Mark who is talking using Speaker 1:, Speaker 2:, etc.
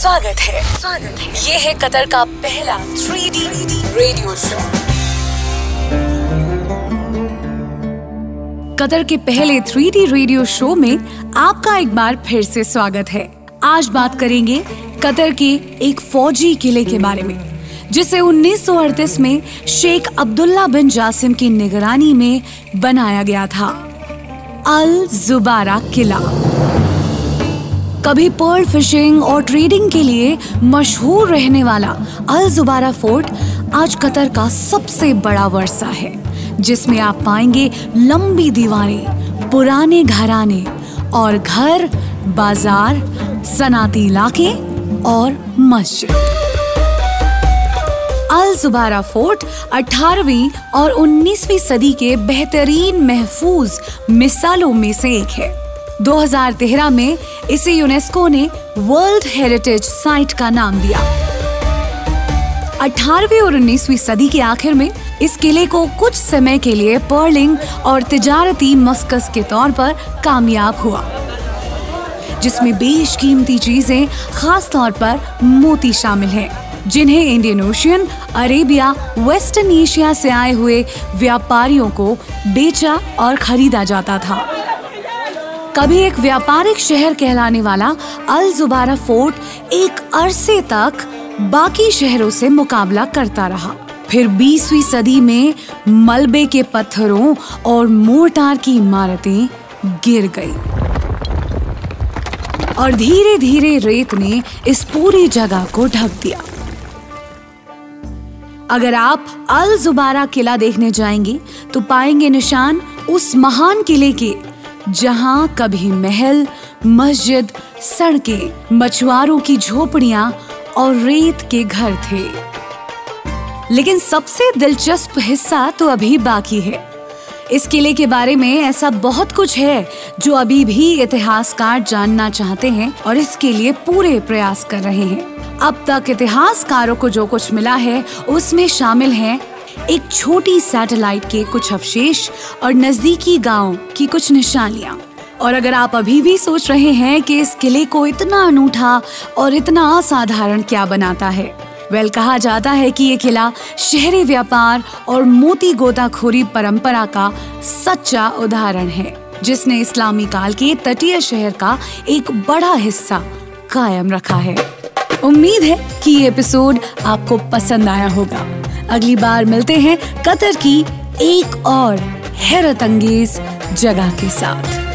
Speaker 1: स्वागत है। स्वागत है। ये है कतर का पहला three D radio show Qatar के पहले थ्री डी रेडियो शो में आपका एक बार फिर से स्वागत है। आज बात करेंगे कतर के एक फौजी किले के बारे में, जिसे 1938 में शेख अब्दुल्ला बिन जासिम की निगरानी में बनाया गया था। अल जुबारा किला। कभी पर्ल फिशिंग और ट्रेडिंग के लिए मशहूर रहने वाला अल जुबारा फोर्ट आज कतर का सबसे बड़ा वर्षा है, जिसमें आप पाएँगे लंबी दीवारें, पुराने घराने और घर, बाज़ार, सनाती इलाके और मस्जिद। अल जुबारा फोर्ट 18वीं और 19वीं सदी के बेहतरीन महफूज मिसालों में से एक है। 2013 में इसे यूनेस्को ने वर्ल्ड हेरिटेज साइट का नाम दिया। 18वीं और 19वीं सदी के आखिर में इस किले को कुछ समय के लिए पर्लिंग और तिजारती मस्कस के तौर पर कामयाब हुआ, जिसमें बेशकीमती चीज़ें खास तौर पर मोती शामिल हैं, जिन्हें Indian Ocean, Arabia, Western Asia से आए हुए व्यापारियों को बेचा और खरीदा जाता था। कभी एक व्यापारिक शहर कहलाने वाला अल जुबारा फोर्ट एक अरसे तक बाकी शहरों से मुकाबला करता रहा। फिर 20वीं सदी में मलबे के पत्थरों और मोर्टार की इमारतें गिर गई। और धीरे धीरे रेत ने इस पूरी जगह को ढक दिया। अगर आप अल जुबारा किला देखने जाएँगे तो पाएँगे निशान उस महान किले के जहाँ कभी महल, मस्जिद, सड़कें, मछुआरों की झोपड़ियाँ और रेत के घर थे। लेकिन सबसे दिलचस्प हिस्सा तो अभी बाकी है। इस किले के बारे में ऐसा बहुत कुछ है जो अभी भी इतिहासकार जानना चाहते हैं और इसके लिए पूरे प्रयास कर रहे हैं। अब तक इतिहासकारों को जो कुछ मिला है, उसमें शामिल हैं एक छोटी सैटेलाइट के कुछ अवशेष और नजदीकी गाँव की कुछ निशानियाँ। और अगर आप अभी भी सोच रहे हैं कि इस किले को इतना अनूठा और इतना असाधारण क्या बनाता है वेल कहा जाता है कि ये किला शहरी व्यापार और मोती गोताखोरी परंपरा का सच्चा उदाहरण है, जिसने इस्लामी काल के तटीय शहर का एक बड़ा हिस्सा कायम रखा है। उम्मीद है कि ये एपिसोड आपको पसंद आया होगा। अगली बार मिलते हैं कतर की एक और हैरत अंगेज जगह के साथ।